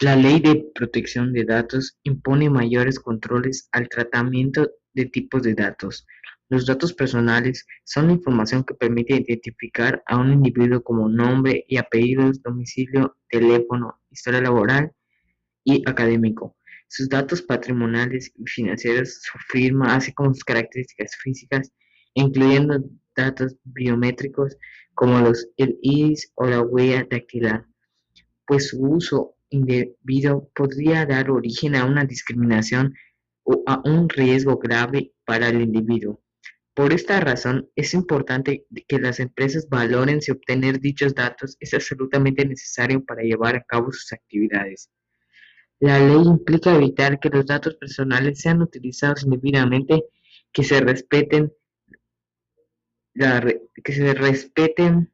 La Ley de Protección de Datos impone mayores controles al tratamiento de tipos de datos. Los datos personales son información que permite identificar a un individuo como nombre y apellidos, domicilio, teléfono, historia laboral y académico, sus datos patrimoniales y financieros, su firma, así como sus características físicas, incluyendo datos biométricos como los el iris o la huella dactilar, pues su uso indebido podría dar origen a una discriminación o a un riesgo grave para el individuo. Por esta razón, es importante que las empresas valoren si obtener dichos datos es absolutamente necesario para llevar a cabo sus actividades. La ley implica evitar que los datos personales sean utilizados indebidamente, que se respeten, que se respeten